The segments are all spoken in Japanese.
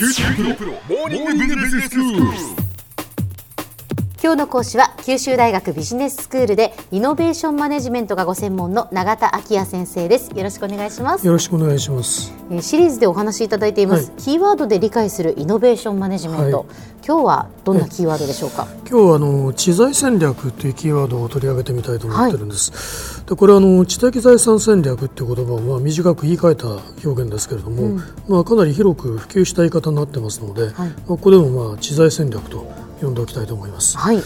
QT プロ,プロモーニングビジネススクール。今日の講師は九州大学ビジネススクールでイノベーションマネジメントがご専門の永田晃也先生です。よろしくお願いします。よろしくお願いします。えーシリーズでお話しいただいています、はい。キーワードで理解するイノベーションマネジメント、はい。今日はどんなキーワードでしょうか？今日はあの知財戦略というキーワードを取り上げてみたいと思ってるんです。でこれはあの知的財産戦略っていう言葉をまあ短く言い換えた表現ですけれども、まあかなり広く普及した言い方になってますので、はい。まあここでもまあ知財戦略と呼んでおきたいと思います。はい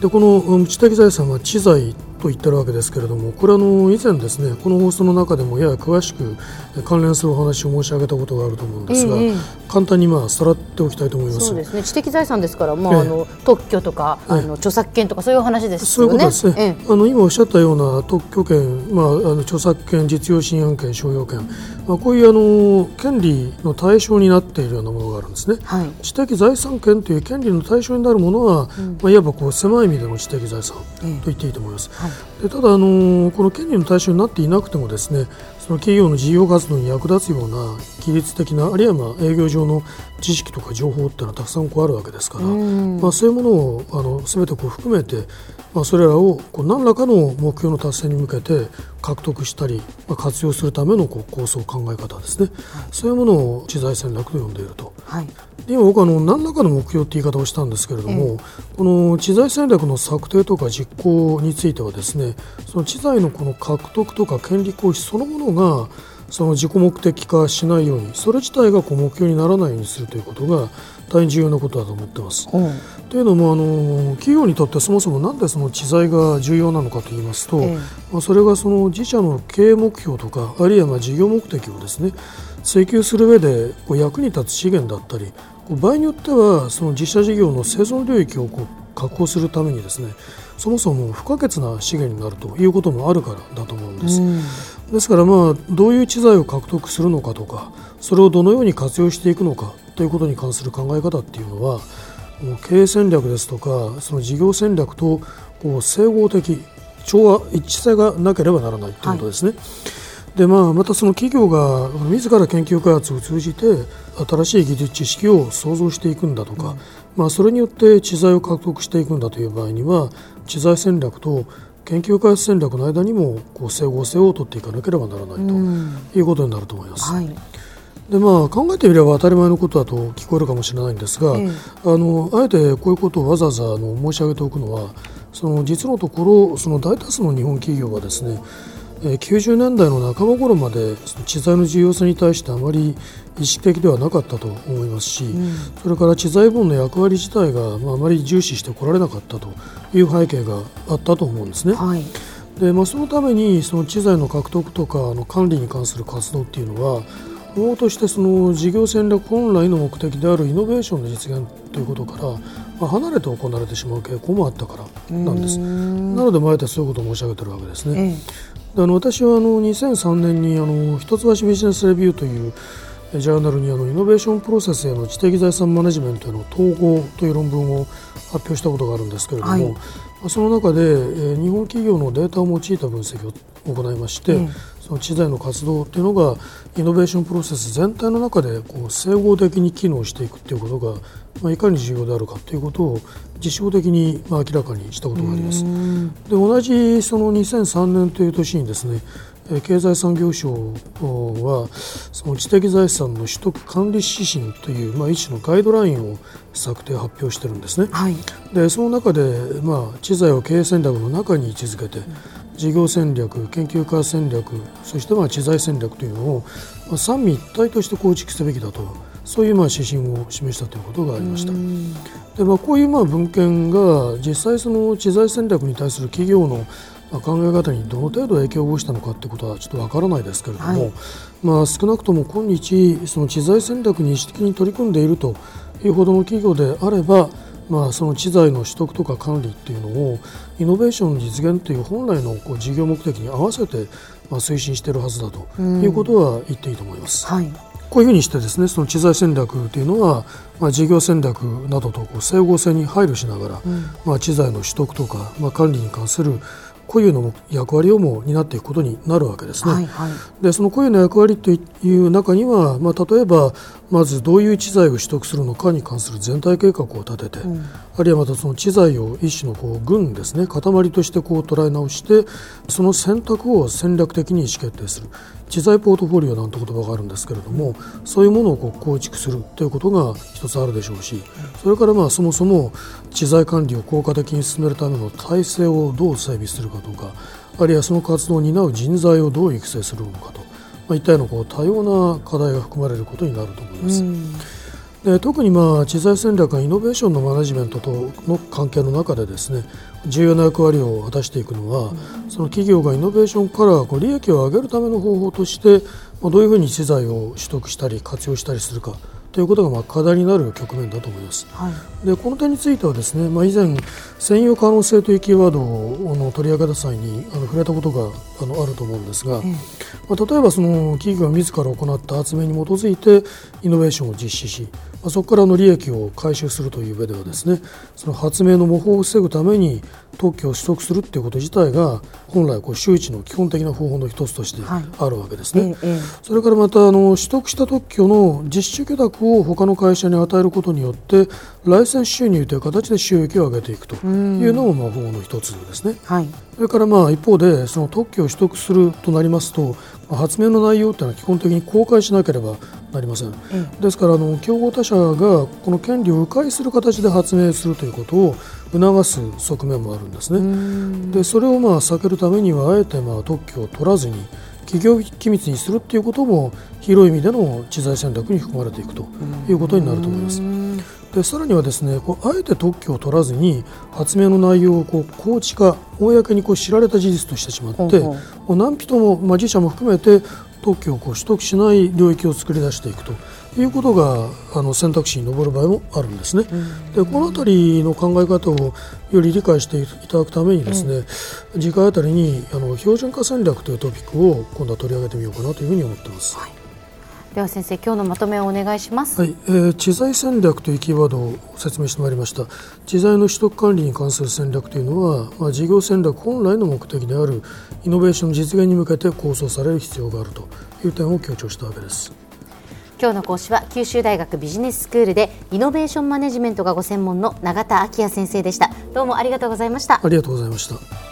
でこのうん知的財産は知財と言ってるわけですけれどもこれはあの以前ですねこの放送の中でもやや詳しくえ関連するお話を申し上げたことがあると思うんですが、ええ簡単にまあさらっておきたいと思います。そうですね。知的財産ですから、まあええ。あの特許とか、ええ。あの著作権とかそういうお話ですそういうことですね、ええ。あの今おっしゃったような特許権、まあ、あの著作権、実用新案権、商用権、まあ、こういうあの権利の対象になっているようなものがあるんですね。はい。知的財産権という権利の対象になるものは、まあ、いわばこう狭い意味での知的財産と言っていいと思います。はいでただあの、この権利の対象になっていなくてもですねその企業の事業活動に役立つような規律的なあるいはまあ営業上の知識とか情報っていうのはたくさんこうあるわけですから、まあ、そういうものをあの全てこう含めて、まあ、それらをこう何らかの目標の達成に向けて獲得したり、まあ、活用するためのこう構想考え方ですね、そういうものを知財戦略と呼んでいると。はい。で今僕はあの何らかの目標って言い方をしたんですけれども、この知財戦略の策定とか実行についてはですねその知財のこの獲得とか権利行使そのものがその自己目的化しないようにそれ自体がこう目標にならないようにするということが大変重要なことだと思ってます。う。んというのもあの企業にとってそもそもなんでその知財が重要なのかと言いますと、ええ。まあ、それがその自社の経営目標とかあるいはまあ事業目的をですね追求する上でこう役に立つ資源だったり場合によってはその自社事業の生存領域をこう確保するためにですねそもそも不可欠な資源になるということもあるからだと思うんです。ですからまあどういう知財を獲得するのかとかそれをどのように活用していくのかということに関する考え方っていうのは経営戦略ですとかその事業戦略とこう整合的調和一致性がなければならないということですね。でまあ、またその企業が自ら研究開発を通じて新しい技術知識を創造していくんだとか、まあ、それによって知財を獲得していくんだという場合には知財戦略と研究開発戦略の間にもこう整合性を取っていかなければならないということになると思います。はい。でまあ、考えてみれば当たり前のことだと聞こえるかもしれないんですが、ええ。あのあえてこういうことをわざわざあの申し上げておくのはその実のところその大多数の日本企業はですねえー90年代の半ば頃まで知財の重要性に対してあまり意識的ではなかったと思いますし、それから知財部門の役割自体が、まあ、あまり重視してこられなかったという背景があったと思うんですね。はいでまあ、そのためにその知財の獲得とかあの管理に関する活動っていうのはものとしてその事業戦略本来の目的であるイノベーションの実現ということから、まあ、離れて行われてしまう傾向もあったからなんです。なので、まああえてそういうことを申し上げているわけですね。えであの私はあの2003年にあの一橋ビジネスレビューというジャーナルにあのイノベーションプロセスへの知的財産マネジメントへの統合という論文を発表したことがあるんですけれども、はい。まあその中で、えー日本企業のデータを用いた分析を行いまして、ええ。その知財の活動というのがイノベーションプロセス全体の中でこう整合的に機能していくということが、まあ、いかに重要であるかということを実証的にまあ明らかにしたことがあります。で同じその2003年という年にですねえー経済産業省はその知的財産の取得管理指針という、まあ、一種のガイドラインを策定発表してるんですね。はいでその中で、まあ、知財を経営戦略の中に位置づけて、事業戦略、研究開発戦略、そしてまあ知財戦略というのを、まあ、三位一体として構築すべきだと、そういうまあ指針を示したということがありました。でまあ、こういうまあ文献が実際その知財戦略に対する企業のまあ考え方にどの程度影響を及ぼしたのかということはちょっとわからないですけれども、はい。まあ、少なくとも今日その知財戦略に意識的に取り組んでいるというほどの企業であれば、まあ、その知財の取得とか管理っていうのをイノベーションの実現という本来のこう事業目的に合わせてまあ推進しているはずだということは言っていいと思います。はい。こういうふうにしてですねその知財戦略というのは、まあ、事業戦略などとこう整合性に配慮しながら、まあ、知財の取得とか、まあ、管理に関する固有の役割をも担っていくことになるわけですね。はいはい。でその固有の役割という中には、まあ、例えば、まずどういう知財を取得するのかに関する全体計画を立てて、うん、あるいはまたその知財を一種のこう軍ですね塊としてこう捉え直してその選択を戦略的に意思決定する知財ポートフォリオなんて言葉があるんですけれどもそういうものをこう構築するということが一つあるでしょうしそれからまあそもそも知財管理を効果的に進めるための体制をどう整備するかとかあるいはその活動を担う人材をどう育成するのかとまあ、いったようなこう多様な課題が含まれることになると思います。で特にまあ知財戦略がイノベーションのマネジメントとの関係の中でですね重要な役割を果たしていくのは、その企業がイノベーションからこう利益を上げるための方法として、まあ、どういうふうに知財を取得したり活用したりするかということがまあ課題になる局面だと思います。はい、でこの点についてはですね、まあ、以前専用可能性というキーワードをの取り上げた際にあの触れたことがあのあると思うんですが、まあ、例えばその企業が自ら行った発明に基づいてイノベーションを実施し、まあ、そこからの利益を回収するという上ではですねその発明の模倣を防ぐために特許を取得するということ自体が本来こう周知の基本的な方法の一つとしてあるわけですね。はい、それからまたあの取得した特許の実施許諾を他の会社に与えることによってライセンス収入という形で収益を上げていくというのもまあ方法の一つですね。はい、それからまあ一方でその特許を取得するとなりますと発明の内容というのは基本的に公開しなければなりません、ですからあの競合他社がこの権利を迂回する形で発明するということを促す側面もあるんですね。でそれをまあ避けるためにはあえてまあ特許を取らずに企業機密にするということも広い意味での知財戦略に含まれていくということになると思います。でさらにはですねこうあえて特許を取らずに発明の内容をこう高知化公にこう知られた事実としてしまってもう何人も、まあ、自社も含めて特許をこう取得しない領域を作り出していくということがあの選択肢に上る場合もあるんですね。でこの辺りの考え方をより理解していただくためにですね、次回あたりにあの標準化戦略というトピックを今度は取り上げてみようかなというふうに思っています。はいでは先生今日のまとめをお願いします。はい、えー、知財戦略というキーワードを説明してまいりました。知財の取得管理に関する戦略というのは、まあ、事業戦略本来の目的であるイノベーション実現に向けて構想される必要があるという点を強調したわけです。今日の講師は九州大学ビジネススクールでイノベーションマネジメントがご専門の永田昭也先生でした。どうもありがとうございました。ありがとうございました